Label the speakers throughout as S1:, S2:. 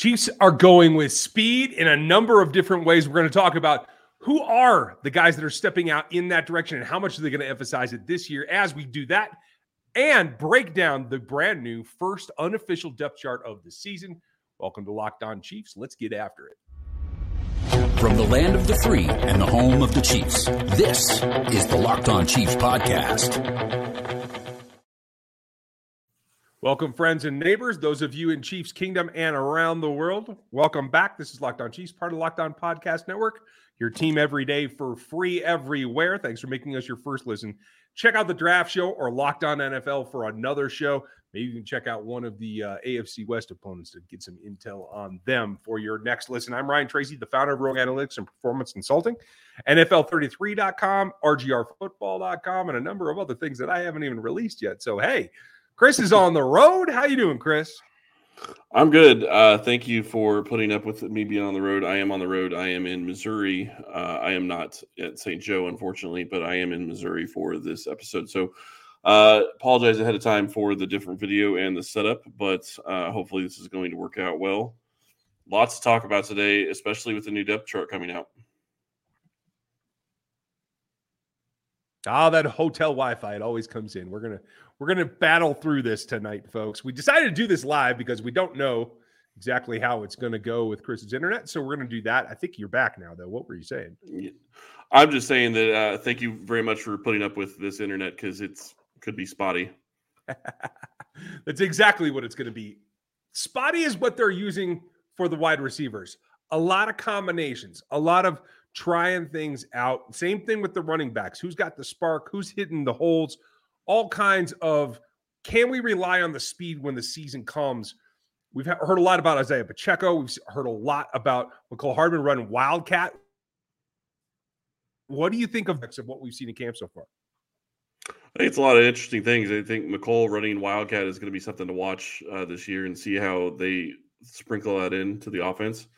S1: Chiefs are going with speed in a number of different ways. We're going to talk about who are the guys that are stepping out in that direction and how much are they going to emphasize it this year as we do that and break down the brand new first unofficial depth chart of the season. Welcome to Locked On Chiefs. Let's get after it.
S2: From the land of the free and the home of the Chiefs, this is the Locked On Chiefs podcast.
S1: Welcome, friends and neighbors, those of you in Chiefs Kingdom and around the world. Welcome back. This is Locked On Chiefs, part of Locked On Podcast Network, your team every day for free everywhere. Thanks for making us your first listen. Check out the draft show or Locked On NFL for another show. Maybe you can check out one of the uh, AFC West opponents to get some intel on them for your next listen. I'm Ryan Tracy, the founder of Rogue Analytics and Performance Consulting, NFL33.com, RGRFootball.com, and a number of other things that I haven't even released yet. So, hey, Chris is on the road. How you doing, Chris?
S3: I'm good. Uh, thank you for putting up with me being on the road. I am on the road. I am in Missouri. Uh, I am not at St. Joe, unfortunately, but I am in Missouri for this episode. So uh, apologize ahead of time for the different video and the setup, but uh, hopefully this is going to work out well. Lots to talk about today, especially with the new depth chart coming out.
S1: Ah, that hotel Wi-Fi it always comes in. We're gonna we're going to battle through this tonight, folks. We decided to do this live because we don't know exactly how it's going to go with Chris's internet. So we're going to do that. I think you're back now, though. What were you saying?
S3: I'm just saying that uh, thank you very much for putting up with this internet because it's could be spotty.
S1: That's exactly what it's going to be. Spotty is what they're using for the wide receivers. A lot of combinations, a lot of trying things out. Same thing with the running backs. Who's got the spark? Who's hitting the holes? All kinds of can we rely on the speed when the season comes? We've heard a lot about Isaiah Pacheco. We've heard a lot about Mecole Hardman running Wildcat. What do you think of, of what we've seen in camp so far?
S3: I think it's a lot of interesting things. I think Mecole running Wildcat is going to be something to watch uh, this year and see how they sprinkle that into the offense.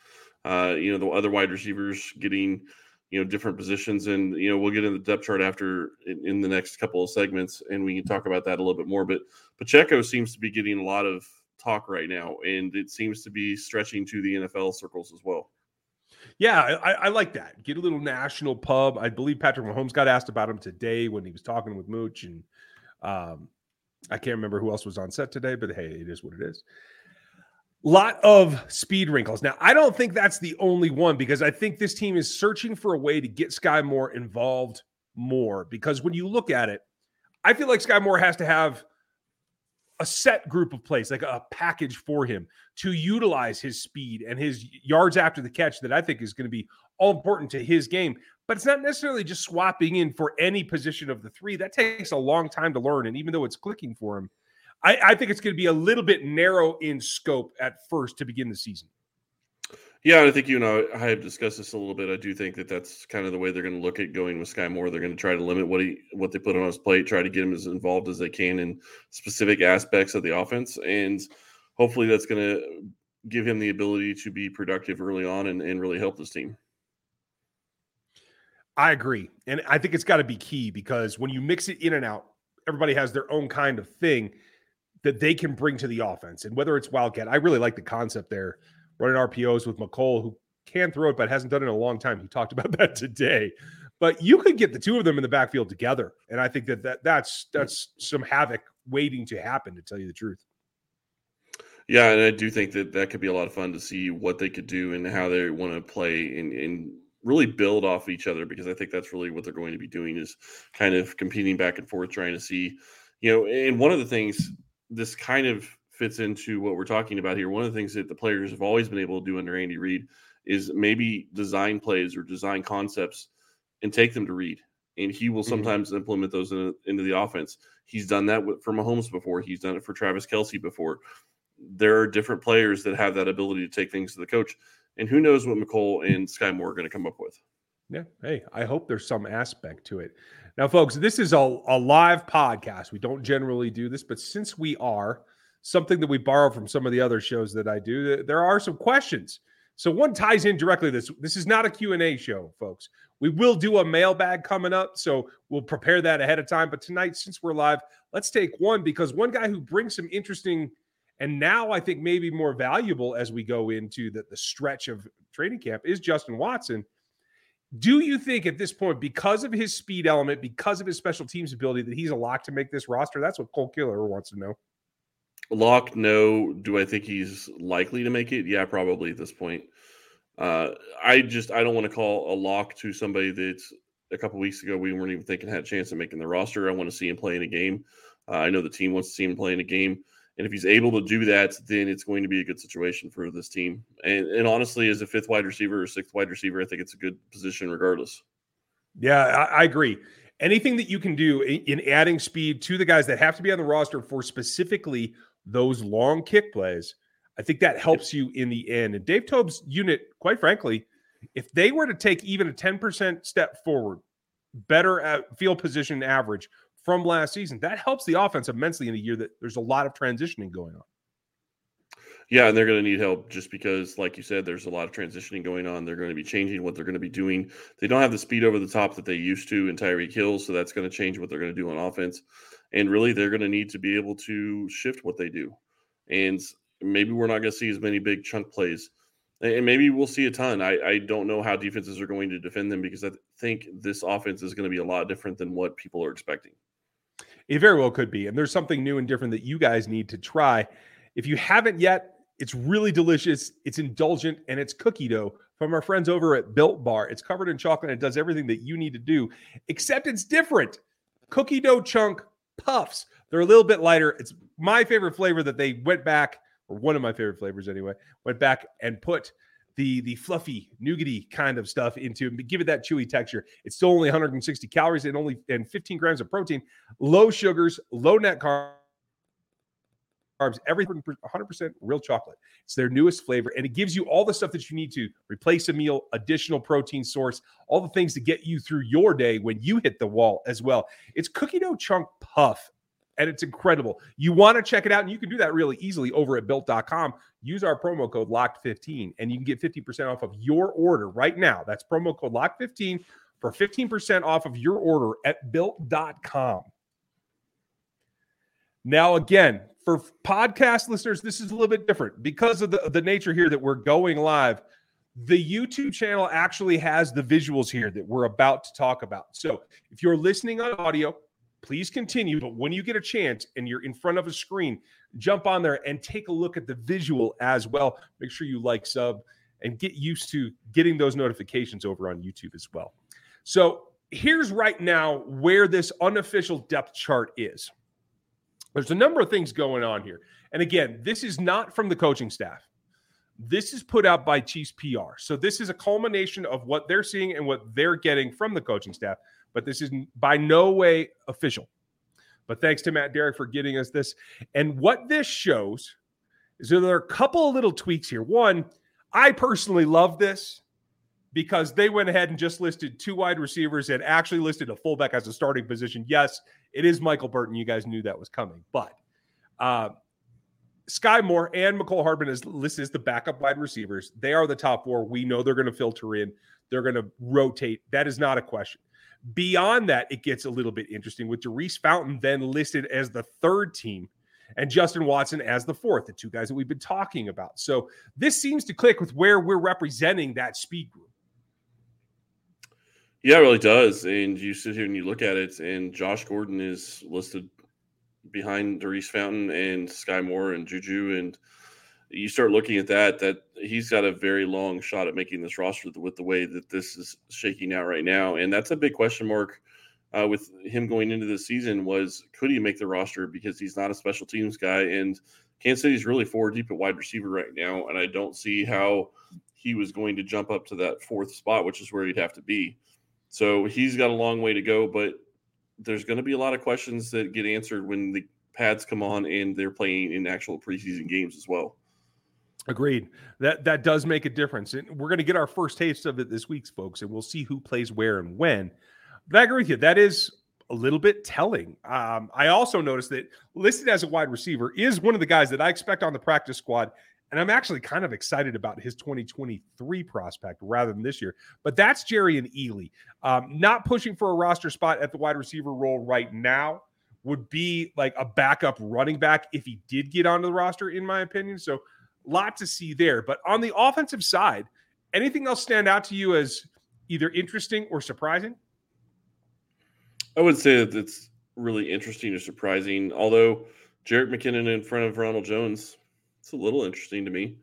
S3: Uh, you know, the other wide receivers getting – you know different positions. And you know we'll get in the depth chart after in, in, the next couple of segments and we can talk about that a little bit more. But pacheco seems to be getting a lot of talk right now and it seems to be stretching to the nfl circles as well.
S1: Yeah I, I like that. Get a little national pub. I believe patrick mahomes got asked about him today when he was talking with mooch and um, i can't remember who else was on set today but hey it is what it is lot of speed wrinkles. Now, I don't think that's the only one because I think this team is searching for a way to get Skyy Moore involved more. Because when you look at it, I feel like Skyy Moore has to have a set group of plays, like a package for him to utilize his speed and his yards after the catch that I think is going to be all important to his game. But it's not necessarily just swapping in for any position of the three. That takes a long time to learn. And even though it's clicking for him, I, I think it's going to be a little bit narrow in scope at first to begin the season.
S3: Yeah, I think you know I have discussed this a little bit. I do think that that's kind of the way they're going to look at going with Skyy Moore. They're going to try to limit what he what they put on his plate, try to get him as involved as they can in specific aspects of the offense, and hopefully that's going to give him the ability to be productive early on and, and really help this team.
S1: I agree, and I think it's got to be key because when you mix it in and out, everybody has their own kind of thing that they can bring to the offense. And whether it's Wildcat, I really like the concept there, running RPOs with Mecole, who can throw it, but hasn't done it in a long time. He talked about that today. But you could get the two of them in the backfield together. And I think that, that that's that's some havoc waiting to happen, to tell you the truth.
S3: Yeah, and I do think that that could be a lot of fun to see what they could do and how they want to play and, and really build off each other because I think that's really what they're going to be doing is kind of competing back and forth, trying to see, you know, and one of the things this kind of fits into what we're talking about here. One of the things that the players have always been able to do under Andy Reid is maybe design plays or design concepts and take them to Reid. And he will mm-hmm. sometimes mm-hmm. implement those in, into the offense. He's done that with, for Mahomes before. He's done it for Travis Kelce before. There are different players that have that ability to take things to the coach. And who knows what Mecole and Skyy Moore are going to come up with.
S1: Yeah. Hey, I hope there's some aspect to it. Now, folks, this is a, a live podcast. We don't generally do this, but since we are something that we borrow from some of the other shows that I do, there are some questions. So one ties in directly this. This is not a Q&A show, folks. We will do a mailbag coming up, so we'll prepare that ahead of time. But tonight, since we're live, let's take one because one guy who brings some interesting And now I think maybe more valuable as we go into the, the stretch of training camp is Justin Watson. Do you think at this point, because of his speed element, because of his special teams ability, that he's a lock to make this roster? That's what Cole Killer wants to know.
S3: Lock, no. Do I think he's likely to make it? Yeah, probably at this point. Uh, I just I don't want to call a lock to somebody that's a couple weeks ago we weren't even thinking had a chance of making the roster. I want to see him play in a game. Uh, I know the team wants to see him play in a game, and if he's able to do that, then it's going to be a good situation for this team. And, and honestly, as a fifth wide receiver or sixth wide receiver, I think it's a good position regardless.
S1: Yeah, I, I agree. Anything that you can do in, in adding speed to the guys that have to be on the roster for specifically those long kick plays, I think that helps you in the end. And Dave Toub's unit, quite frankly, if they were to take even a 10% step forward, better at field position average from last season, that helps the offense immensely in a year that there's a lot of transitioning going on.
S3: Yeah, and they're going to need help just because, like you said, there's a lot of transitioning going on. They're going to be changing what they're going to be doing. They don't have the speed over the top that they used to in Tyreek Hill, so that's going to change what they're going to do on offense. And really, they're going to need to be able to shift what they do. And maybe we're not going to see as many big chunk plays and maybe we'll see a ton. I, I don't know how defenses are going to defend them because I think this offense is going to be a lot different than what people are expecting.
S1: It very well could be. And there's something new and different that you guys need to try. If you haven't yet, it's really delicious. It's indulgent and it's cookie dough from our friends over at Built Bar. It's covered in chocolate and it does everything that you need to do, except it's different. Cookie dough chunk puffs. They're a little bit lighter. It's my favorite flavor that they went back or one of my favorite flavors anyway, went back and put the the fluffy nougaty kind of stuff into it, give it that chewy texture. It's still only 160 calories and only and 15 grams of protein, low sugars, low net carbs, everything 100% real chocolate. It's their newest flavor, and it gives you all the stuff that you need to replace a meal, additional protein source, all the things to get you through your day when you hit the wall as well. It's cookie dough chunk puff and it's incredible. You want to check it out, and you can do that really easily over at built.com. Use our promo code LOCKED15, and you can get 50% off of your order right now. That's promo code LOCKED15 for 15% off of your order at built.com. Now, again, for podcast listeners, this is a little bit different because of the, the nature here that we're going live. The YouTube channel actually has the visuals here that we're about to talk about. So if you're listening on audio, please continue. But when you get a chance and you're in front of a screen, jump on there and take a look at the visual as well. Make sure you like, sub, and get used to getting those notifications over on YouTube as well. So here's right now where this unofficial depth chart is. There's a number of things going on here. And again, this is not from the coaching staff. This is put out by Chiefs PR. So this is a culmination of what they're seeing and what they're getting from the coaching staff but this is by no way official. But thanks to Matt Derrick for getting us this. And what this shows is there are a couple of little tweaks here. One, I personally love this because they went ahead and just listed two wide receivers and actually listed a fullback as a starting position. Yes, it is Michael Burton. You guys knew that was coming, but uh, Skyy Moore and Mecole Hardman is listed as the backup wide receivers. They are the top four. We know they're going to filter in. They're going to rotate. That is not a question. Beyond that, it gets a little bit interesting with Daurice Fountain then listed as the third team and Justin Watson as the fourth, the two guys that we've been talking about. So this seems to click with where we're representing that speed group.
S3: Yeah, it really does. And you sit here and you look at it, and Josh Gordon is listed behind Daurice Fountain and Skyy Moore and Juju and you start looking at that, that he's got a very long shot at making this roster with the way that this is shaking out right now. And that's a big question mark uh, with him going into the season was could he make the roster because he's not a special teams guy and Kansas City's really four deep at wide receiver right now. And I don't see how he was going to jump up to that fourth spot, which is where he'd have to be. So he's got a long way to go, but there's going to be a lot of questions that get answered when the pads come on and they're playing in actual preseason games as well.
S1: Agreed. That that does make a difference. And we're going to get our first taste of it this week, folks, and we'll see who plays where and when. But I agree with you. That is a little bit telling. Um, I also noticed that listed as a wide receiver is one of the guys that I expect on the practice squad. And I'm actually kind of excited about his 2023 prospect rather than this year. But that's Jerrion Ealy. Um, not pushing for a roster spot at the wide receiver role right now, would be like a backup running back if he did get onto the roster, in my opinion. So, lot to see there. But on the offensive side, anything else stand out to you as either interesting or surprising?
S3: I would say that it's really interesting or surprising. Although Jerick McKinnon in front of Ronald Jones, it's a little interesting to me.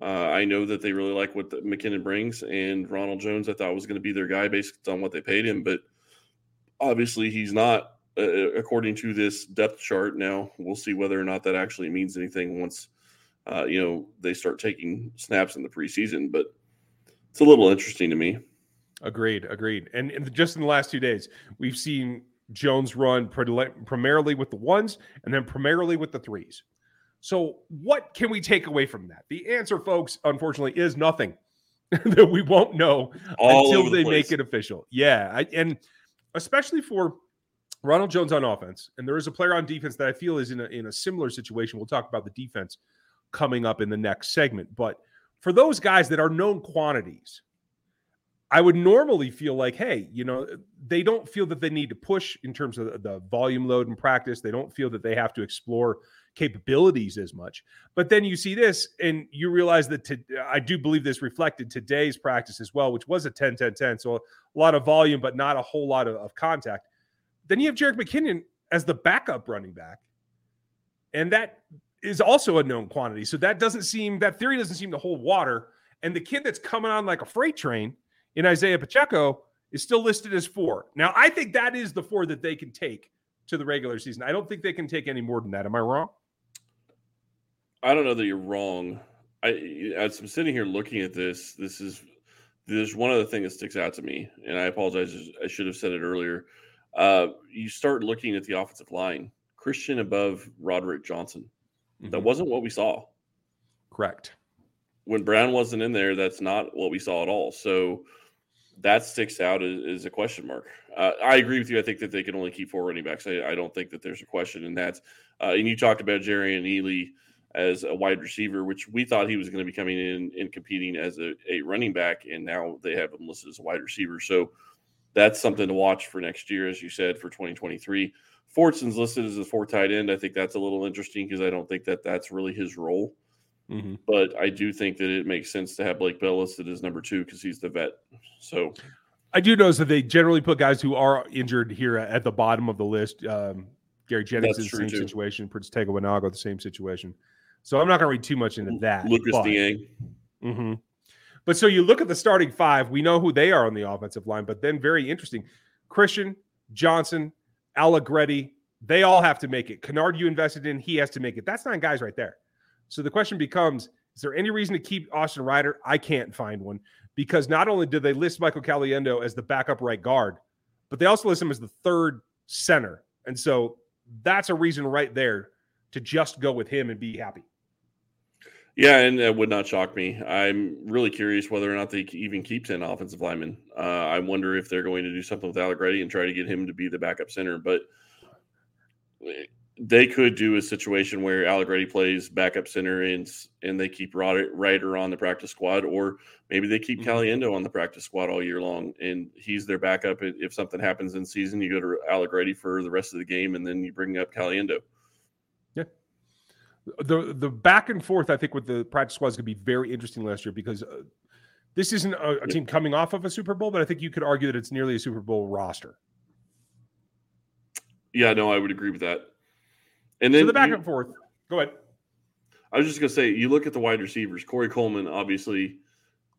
S3: Uh, I know that they really like what the, McKinnon brings, and Ronald Jones I thought was going to be their guy based on what they paid him, but obviously he's not. Uh, according to this depth chart, now we'll see whether or not that actually means anything once uh, you know they start taking snaps in the preseason. But it's a little interesting to me.
S1: Agreed, agreed. And, and just in the last two days, we've seen Jones run primarily with the ones and then primarily with the threes. So, what can we take away from that? The answer, folks, unfortunately, is nothing that we won't know All until the they place. make it official. Yeah. I, and especially for Ronald Jones on offense, and there is a player on defense that I feel is in a, in a similar situation. We'll talk about the defense coming up in the next segment. But for those guys that are known quantities, I would normally feel like, hey, you know, they don't feel that they need to push in terms of the volume load in practice. They don't feel that they have to explore capabilities as much. But then you see this and you realize that to, I do believe this reflected today's practice as well, which was a 10 10 10. So a lot of volume, but not a whole lot of, of contact. Then you have Jerick McKinnon as the backup running back. And that is also a known quantity. So that doesn't seem, that theory doesn't seem to hold water. And the kid that's coming on like a freight train in Isaiah Pacheco is still listed as four. Now, I think that is the four that they can take to the regular season. I don't think they can take any more than that. Am I wrong?
S3: I don't know that you're wrong. I as I'm sitting here looking at this, this is there's one other thing that sticks out to me, and I apologize. I should have said it earlier. Uh, you start looking at the offensive line, Christian above Roderick Johnson. Mm-hmm. That wasn't what we saw.
S1: Correct.
S3: When Brown wasn't in there, that's not what we saw at all. So that sticks out as, as a question mark. Uh, I agree with you. I think that they can only keep four running backs. I, I don't think that there's a question in that. Uh, and you talked about Jerrion Ealy as a wide receiver, which we thought he was going to be coming in and competing as a, a running back, and now they have him listed as a wide receiver. So that's something to watch for next year, as you said, for 2023. Fortson's listed as a four tight end. I think that's a little interesting because I don't think that that's really his role. Mm-hmm. But I do think that it makes sense to have Blake Bell listed as number two because he's the vet. So
S1: I do notice that they generally put guys who are injured here at the bottom of the list. Um, Gary Jennings is the same too. situation. Prince Tega Wanogho, the same situation. So I'm not going to read too much into that.
S3: Lucas but.
S1: Mm-hmm. But so you look at the starting five, we know who they are on the offensive line, but then very interesting. Christian, Johnson, Allegretti, they all have to make it. Kinnard, you invested in, he has to make it. That's nine guys right there. So the question becomes is there any reason to keep Austin Reiter? I can't find one because not only did they list Michael Caliendo as the backup right guard, but they also list him as the third center. And so that's a reason right there to just go with him and be happy.
S3: Yeah, and that would not shock me. I'm really curious whether or not they even keep 10 offensive linemen. Uh, I wonder if they're going to do something with Allegretti and try to get him to be the backup center. But they could do a situation where Allegretti plays backup center and and they keep Reiter on the practice squad, or maybe they keep mm-hmm. Caliendo on the practice squad all year long and he's their backup. If something happens in season, you go to Allegretti for the rest of the game and then you bring up Caliendo
S1: the the back and forth, I think, with the practice squad is going to be very interesting last year because uh, this isn't a, a, team coming off of a Super Bowl, but I think you could argue that it's nearly a Super Bowl roster.
S3: Yeah, no, I would agree with that. And then
S1: so the back you, and forth. Go ahead.
S3: I was just going to say, you look at the wide receivers. Corey Coleman, obviously,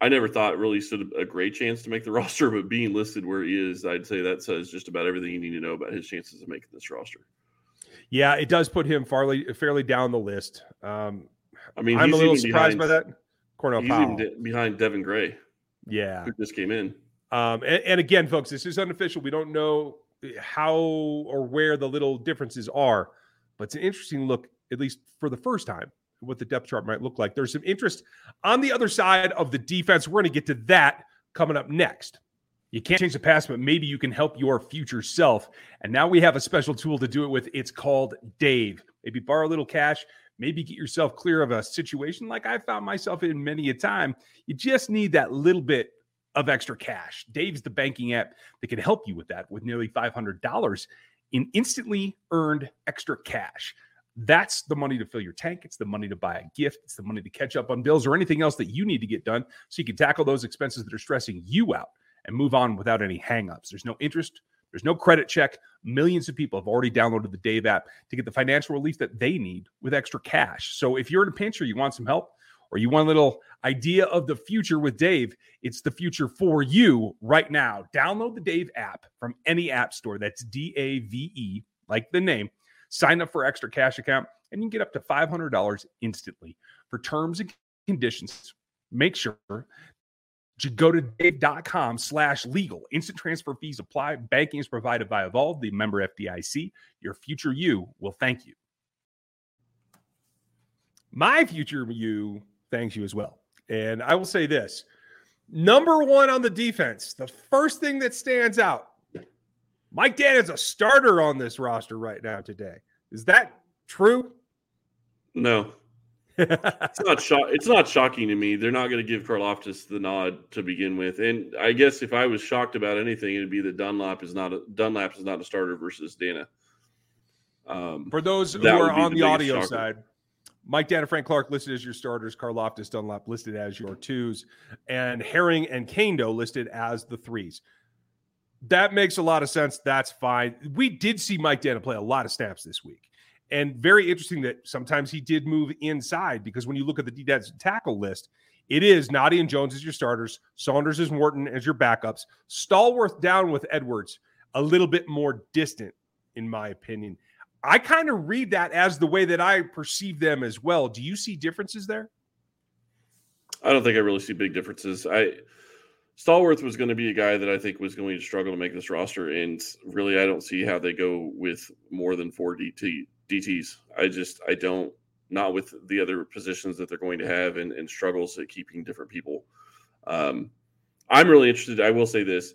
S3: I never thought really stood a great chance to make the roster, but being listed where he is, I'd say that says just about everything you need to know about his chances of making this roster.
S1: Yeah, it does put him fairly fairly down the list. Um, I mean, I'm a little surprised behind, by that. Cornell he's Powell.
S3: De- behind Devin Gray.
S1: Yeah,
S3: who just came in.
S1: Um, and, and, again, folks, this is unofficial. We don't know how or where the little differences are, but it's an interesting look, at least for the first time, what the depth chart might look like. There's some interest on the other side of the defense. We're going to get to that coming up next. You can't change the past, but maybe you can help your future self. And now we have a special tool to do it with. It's called Dave. Maybe borrow a little cash, maybe get yourself clear of a situation like I found myself in many a time. You just need that little bit of extra cash. Dave's the banking app that can help you with that with nearly $500 in instantly earned extra cash. That's the money to fill your tank. It's the money to buy a gift. It's the money to catch up on bills or anything else that you need to get done so you can tackle those expenses that are stressing you out and move on without any hangups. There's no interest, there's no credit check. Millions of people have already downloaded the Dave app to get the financial relief that they need with extra cash. So if you're in a pinch or you want some help, or you want a little idea of the future with Dave, it's the future for you right now. Download the Dave app from any app store. That's D A V E, like the name. Sign up for extra cash account, and you can get up to $500 instantly. For terms and conditions, make sure go to dave.com slash legal. Instant transfer fees apply. Banking is provided by Evolve, the member FDIC. Your future you will thank you. My future you thanks you as well. And I will say this number one on the defense, the first thing that stands out Mike Danna is a starter on this roster right now today. Is that true?
S3: No. It's not shock. It's not shocking to me. They're not going to give Karlaftis the nod to begin with, and I guess if I was shocked about anything, it'd be that Dunlap is not a, Dunlap is not a starter versus Danna.
S1: Um, For those who are on the, the audio shocker. side, Mike Danna, Frank Clark listed as your starters, Karlaftis Dunlap listed as your twos, and Herring and Kaindoh listed as the threes. That makes a lot of sense. That's fine. We did see Mike Dana play a lot of snaps this week. And very interesting that sometimes he did move inside because when you look at the D tackle list, it is Nnadi and Jones as your starters, Saunders as Wharton as your backups, Stallworth down with Edwards, a little bit more distant, in my opinion. I kind of read that as the way that I perceive them as well. Do you see differences there?
S3: I don't think I really see big differences. I Stallworth was going to be a guy that I think was going to struggle to make this roster, and really, I don't see how they go with more than four DT, DTs. I just I don't not with the other positions that they're going to have and, and struggles at keeping different people. Um, I'm really interested. I will say this: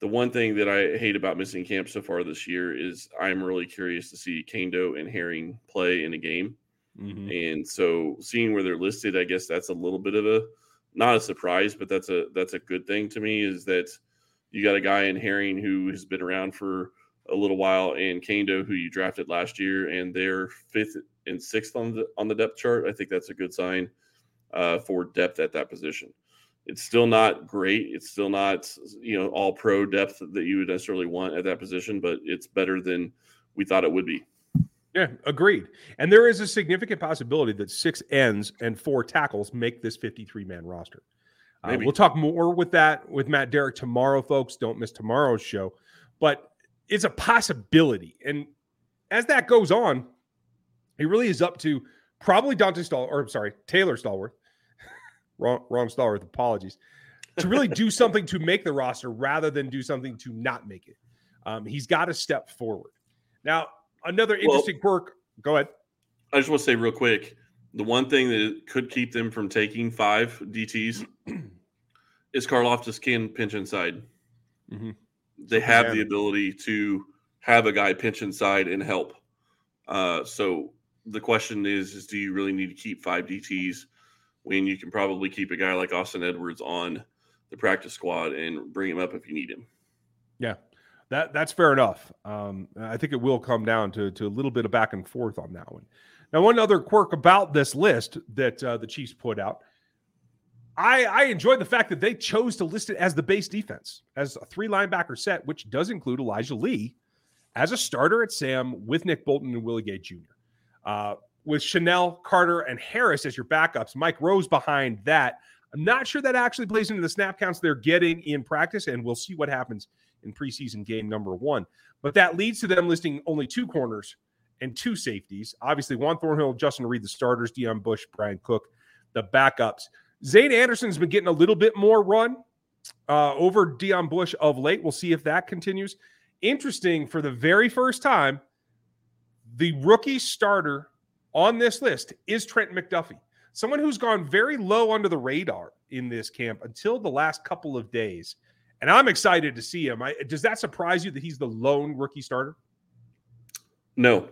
S3: the one thing that I hate about missing camp so far this year is I'm really curious to see Kaindoh and Herring play in a game. Mm-hmm. And so seeing where they're listed, I guess that's a little bit of a not a surprise, but that's a that's a good thing to me is that you got a guy in Herring who has been around for a little while and Kaindoh who you drafted last year and they're fifth and sixth on the on the depth chart. I think that's a good sign uh, for depth at that position. It's still not great. It's still not you know all pro depth that you would necessarily want at that position, but it's better than we thought it would be.
S1: Yeah, agreed. And there is a significant possibility that six ends and four tackles make this 53 man roster. Uh, we'll talk more with that with Matt Derrick tomorrow, folks. Don't miss tomorrow's show. But it's a possibility. And as that goes on, it really is up to probably Dante Stall, or I'm sorry, Taylor Stallworth, wrong, wrong Stallworth. Apologies. To really do something to make the roster rather than do something to not make it. Um, he's got to step forward. Now, another interesting well, quirk. Go ahead.
S3: I just want to say real quick the one thing that could keep them from taking five DTs is Karlaftis can pinch inside. Mm-hmm. They have yeah. the ability to have a guy pinch inside and help. Uh, so the question is, is do you really need to keep five DTs when you can probably keep a guy like Austin Edwards on the practice squad and bring him up if you need him.
S1: Yeah, that that's fair enough. Um, I think it will come down to to a little bit of back and forth on that one. Now, one other quirk about this list that uh, the Chiefs put out, I I enjoyed the fact that they chose to list it as the base defense, as a three linebacker set, which does include Elijah Lee as a starter at Sam with Nick Bolton and Willie Gay Jr. Uh, with Chenal, Carter, and Harris as your backups. Mike Rose behind that. I'm not sure that actually plays into the snap counts they're getting in practice, and we'll see what happens in preseason game number one. But that leads to them listing only two corners and two safeties. Obviously, Juan Thornhill, Justin Reid, the starters, Deon Bush, Bryan Cook, the backups. Zayne Anderson's been getting a little bit more run uh, over Deon Bush of late. We'll see if that continues. Interesting for the very first time, the rookie starter on this list is Trent McDuffie, someone who's gone very low under the radar in this camp until the last couple of days. And I'm excited to see him. I, does that surprise you that he's the lone rookie starter?
S3: No,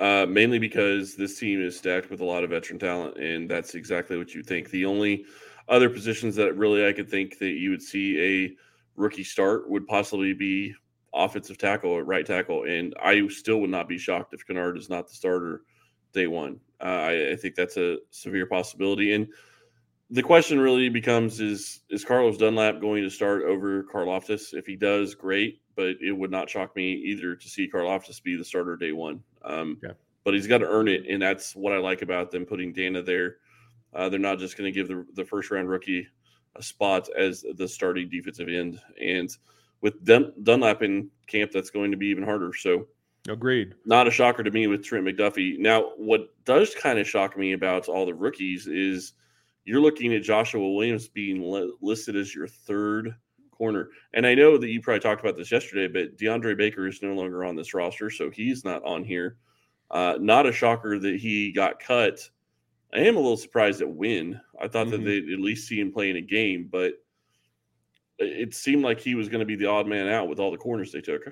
S3: uh, mainly because this team is stacked with a lot of veteran talent, and that's exactly what you think. The only other positions that really I could think that you would see a rookie start would possibly be offensive tackle at right tackle, and I still would not be shocked if Kinnard is not the starter day one. Uh, I, I, think that's a severe possibility. And the question really becomes: Is is Carlos Dunlap going to start over Karlaftis? If he does, great. But it would not shock me either to see Karlaftis be the starter day one. Um, yeah. But he's got to earn it, and that's what I like about them putting Danna there. Uh, they're not just going to give the, the first round rookie a spot as the starting defensive end. And with Dun- Dunlap in camp, that's going to be even harder. So,
S1: agreed.
S3: Not a shocker to me with Trent McDuffie. Now, what does kind of shock me about all the rookies is you're looking at Joshua Williams being li- listed as your third corner. And I know that you probably talked about this yesterday, but DeAndre Baker is no longer on this roster, so he's not on here. Uh, not a shocker that he got cut I am a little surprised at Wynn. I thought mm-hmm. that they'd at least see him play in a game, but it seemed like he was going to be the odd man out with all the corners they took.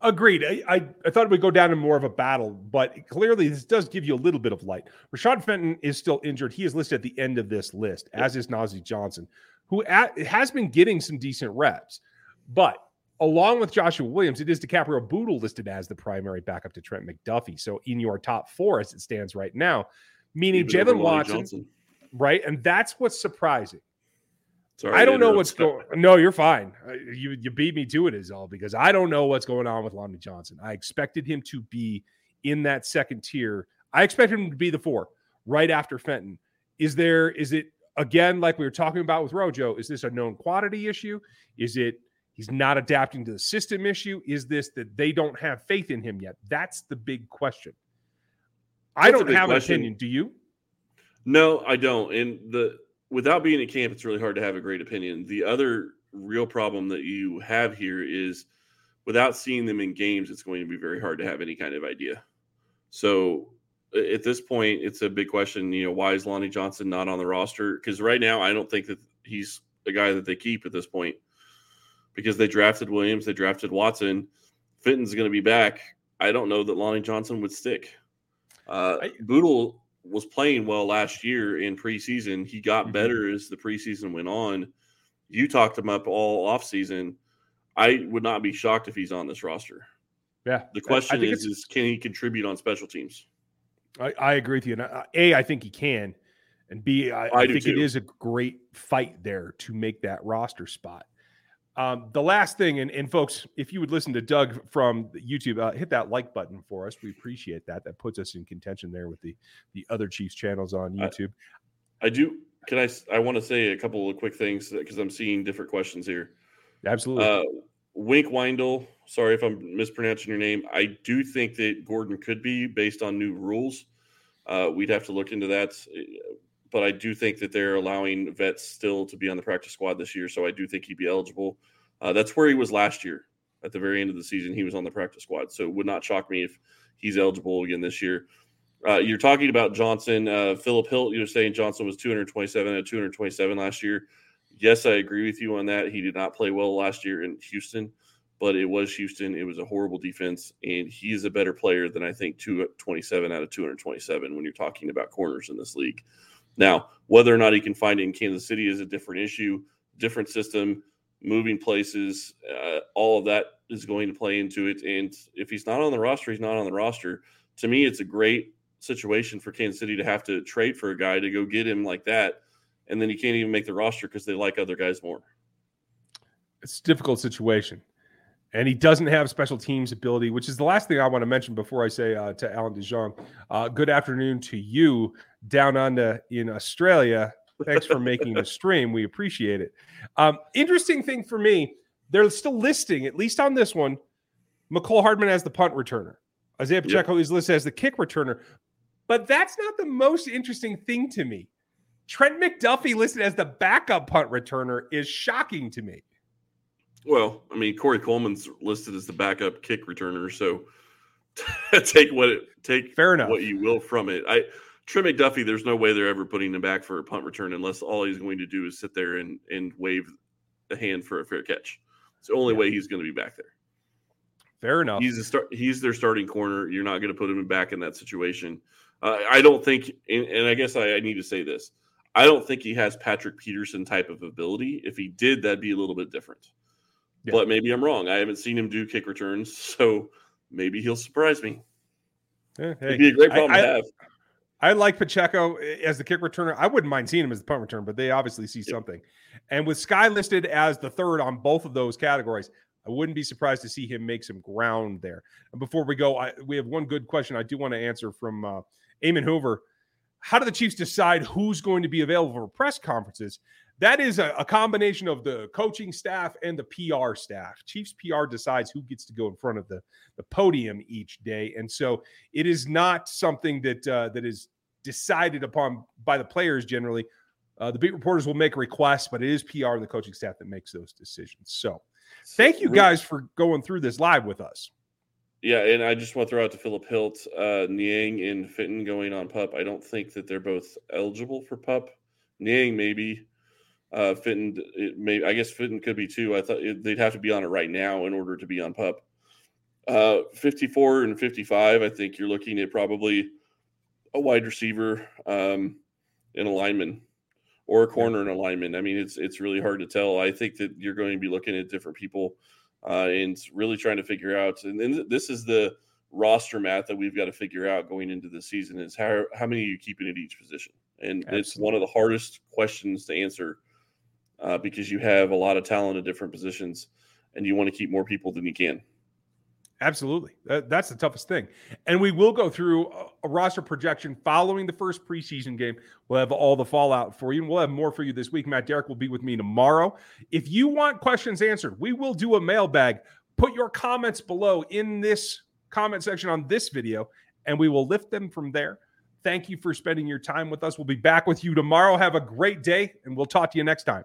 S1: Agreed. I, I, I, thought it would go down in more of a battle, but clearly this does give you a little bit of light. Rashad Fenton is still injured. He is listed at the end of this list, yep. as is Nazeeh Johnson, who at, has been getting some decent reps. But along with Joshua Williams, it is DiCaprio Bootle listed as the primary backup to Trent McDuffie. So in your top four as it stands right now, meaning Jaylen Watson, Johnson. right? And that's what's surprising. Sorry, I don't know what's going. No, you're fine. You you beat me to it is all because I don't know what's going on with Lonnie Johnson. I expected him to be in that second tier. I expected him to be the four right after Fenton. Is there? Is it again like we were talking about with Rojo? Is this a known quantity issue? Is it he's not adapting to the system issue? Is this that they don't have faith in him yet? That's the big question. I don't have question. an opinion. Do you?
S3: No, I don't. And the without being at camp, it's really hard to have a great opinion. The other real problem that you have here is without seeing them in games, it's going to be very hard to have any kind of idea. So at this point, it's a big question. You know, why is Lonnie Johnson not on the roster? Because right now, I don't think that he's a guy that they keep at this point because they drafted Williams, they drafted Watson. Fenton's going to be back. I don't know that Lonnie Johnson would stick. Uh, I, Bootle was playing well last year in preseason. He got mm-hmm. better as the preseason went on. You talked him up all offseason. I would not be shocked if he's on this roster.
S1: Yeah.
S3: The question is, is can he contribute on special teams?
S1: I, I agree with you. And A, I think he can. And B, I, I, I think too. it is a great fight there to make that roster spot. Um, the last thing, and, and folks, if you would listen to Doug from YouTube, uh, hit that like button for us. We appreciate that. That puts us in contention there with the the other Chiefs channels on YouTube.
S3: I, I do. Can I? I want to say a couple of quick things because I'm seeing different questions here.
S1: Absolutely. Uh,
S3: Wink Windle. Sorry if I'm mispronouncing your name. I do think that Gordon could be based on new rules. Uh, we'd have to look into that but I do think that they're allowing vets still to be on the practice squad this year. So I do think he'd be eligible. Uh, that's where he was last year. At the very end of the season, he was on the practice squad. So it would not shock me if he's eligible again this year. Uh, you're talking about Johnson. Uh, Philip Hilt, you're saying Johnson was 227 at 227 last year. Yes, I agree with you on that. He did not play well last year in Houston, but it was Houston. It was a horrible defense, and he is a better player than I think 227 out of 227 when you're talking about corners in this league. Now, whether or not he can find it in Kansas City is a different issue, different system, moving places, uh, all of that is going to play into it. And if he's not on the roster, he's not on the roster. To me, it's a great situation for Kansas City to have to trade for a guy to go get him like that. And then he can't even make the roster because they like other guys more.
S1: It's a difficult situation and he doesn't have special teams ability, which is the last thing I want to mention before I say uh, to Alan DeJong. Uh, good afternoon to you down under in Australia. Thanks for making the stream. We appreciate it. Um, interesting thing for me, they're still listing, at least on this one, Mecole Hardman as the punt returner. Isaiah Pacheco yep. is listed as the kick returner. But that's not the most interesting thing to me. Trent McDuffie listed as the backup punt returner is shocking to me.
S3: Well, I mean, Corey Coleman's listed as the backup kick returner, so take what it take
S1: fair enough
S3: what you will from it. I Trent McDuffie, there's no way they're ever putting him back for a punt return unless all he's going to do is sit there and and wave a hand for a fair catch. It's the only yeah. way he's going to be back there.
S1: Fair enough.
S3: He's a start. He's their starting corner. You're not going to put him back in that situation. Uh, I don't think, and, and I guess I, I need to say this. I don't think he has Patrick Peterson type of ability. If he did, that'd be a little bit different. yeah. but maybe I'm wrong. I haven't seen him do kick returns, so maybe he'll surprise me.
S1: Yeah, hey, It'd be a great problem I, to have. I like Pacheco as the kick returner. I wouldn't mind seeing him as the punt return, but they obviously see something. And with Skyy listed as the third on both of those categories, I wouldn't be surprised to see him make some ground there. And before we go, I, we have one good question I do want to answer from uh, Eamon Hoover. How do the Chiefs decide who's going to be available for press conferences? That is a, a combination of the coaching staff and the PR staff. Chiefs PR decides who gets to go in front of the, the podium each day. And so it is not something that uh, that is decided upon by the players generally. Uh, the beat reporters will make requests, but it is PR and the coaching staff that makes those decisions. So thank you guys for going through this live with us.
S3: Yeah, and I just want to throw out to Philip Hilt, uh, Niang and Fenton going on pup. I don't think that they're both eligible for pup. Niang maybe, uh, Fenton may. I guess Fenton could be too. I thought it, they'd have to be on it right now in order to be on pup. Uh, 54 and 55, I think you're looking at probably a wide receiver, um, in alignment or a corner in alignment. I mean, it's it's really hard to tell. I think that you're going to be looking at different people uh, and really trying to figure out. And this is the roster math that we've got to figure out going into the season is how how many are you keeping at each position? And Absolutely. it's one of the hardest questions to answer uh, because you have a lot of talent at different positions, and you want to keep more people than you can.
S1: Absolutely. That, that's the toughest thing. And we will go through a, a, roster projection following the first preseason game. We'll have all the fallout for you, and we'll have more for you this week. Matt Derrick will be with me tomorrow. If you want questions answered, we will do a mailbag. Put your comments below in this comment section on this video, and we will lift them from there. Thank you for spending your time with us. We'll be back with you tomorrow. Have a great day, and we'll talk to you next time.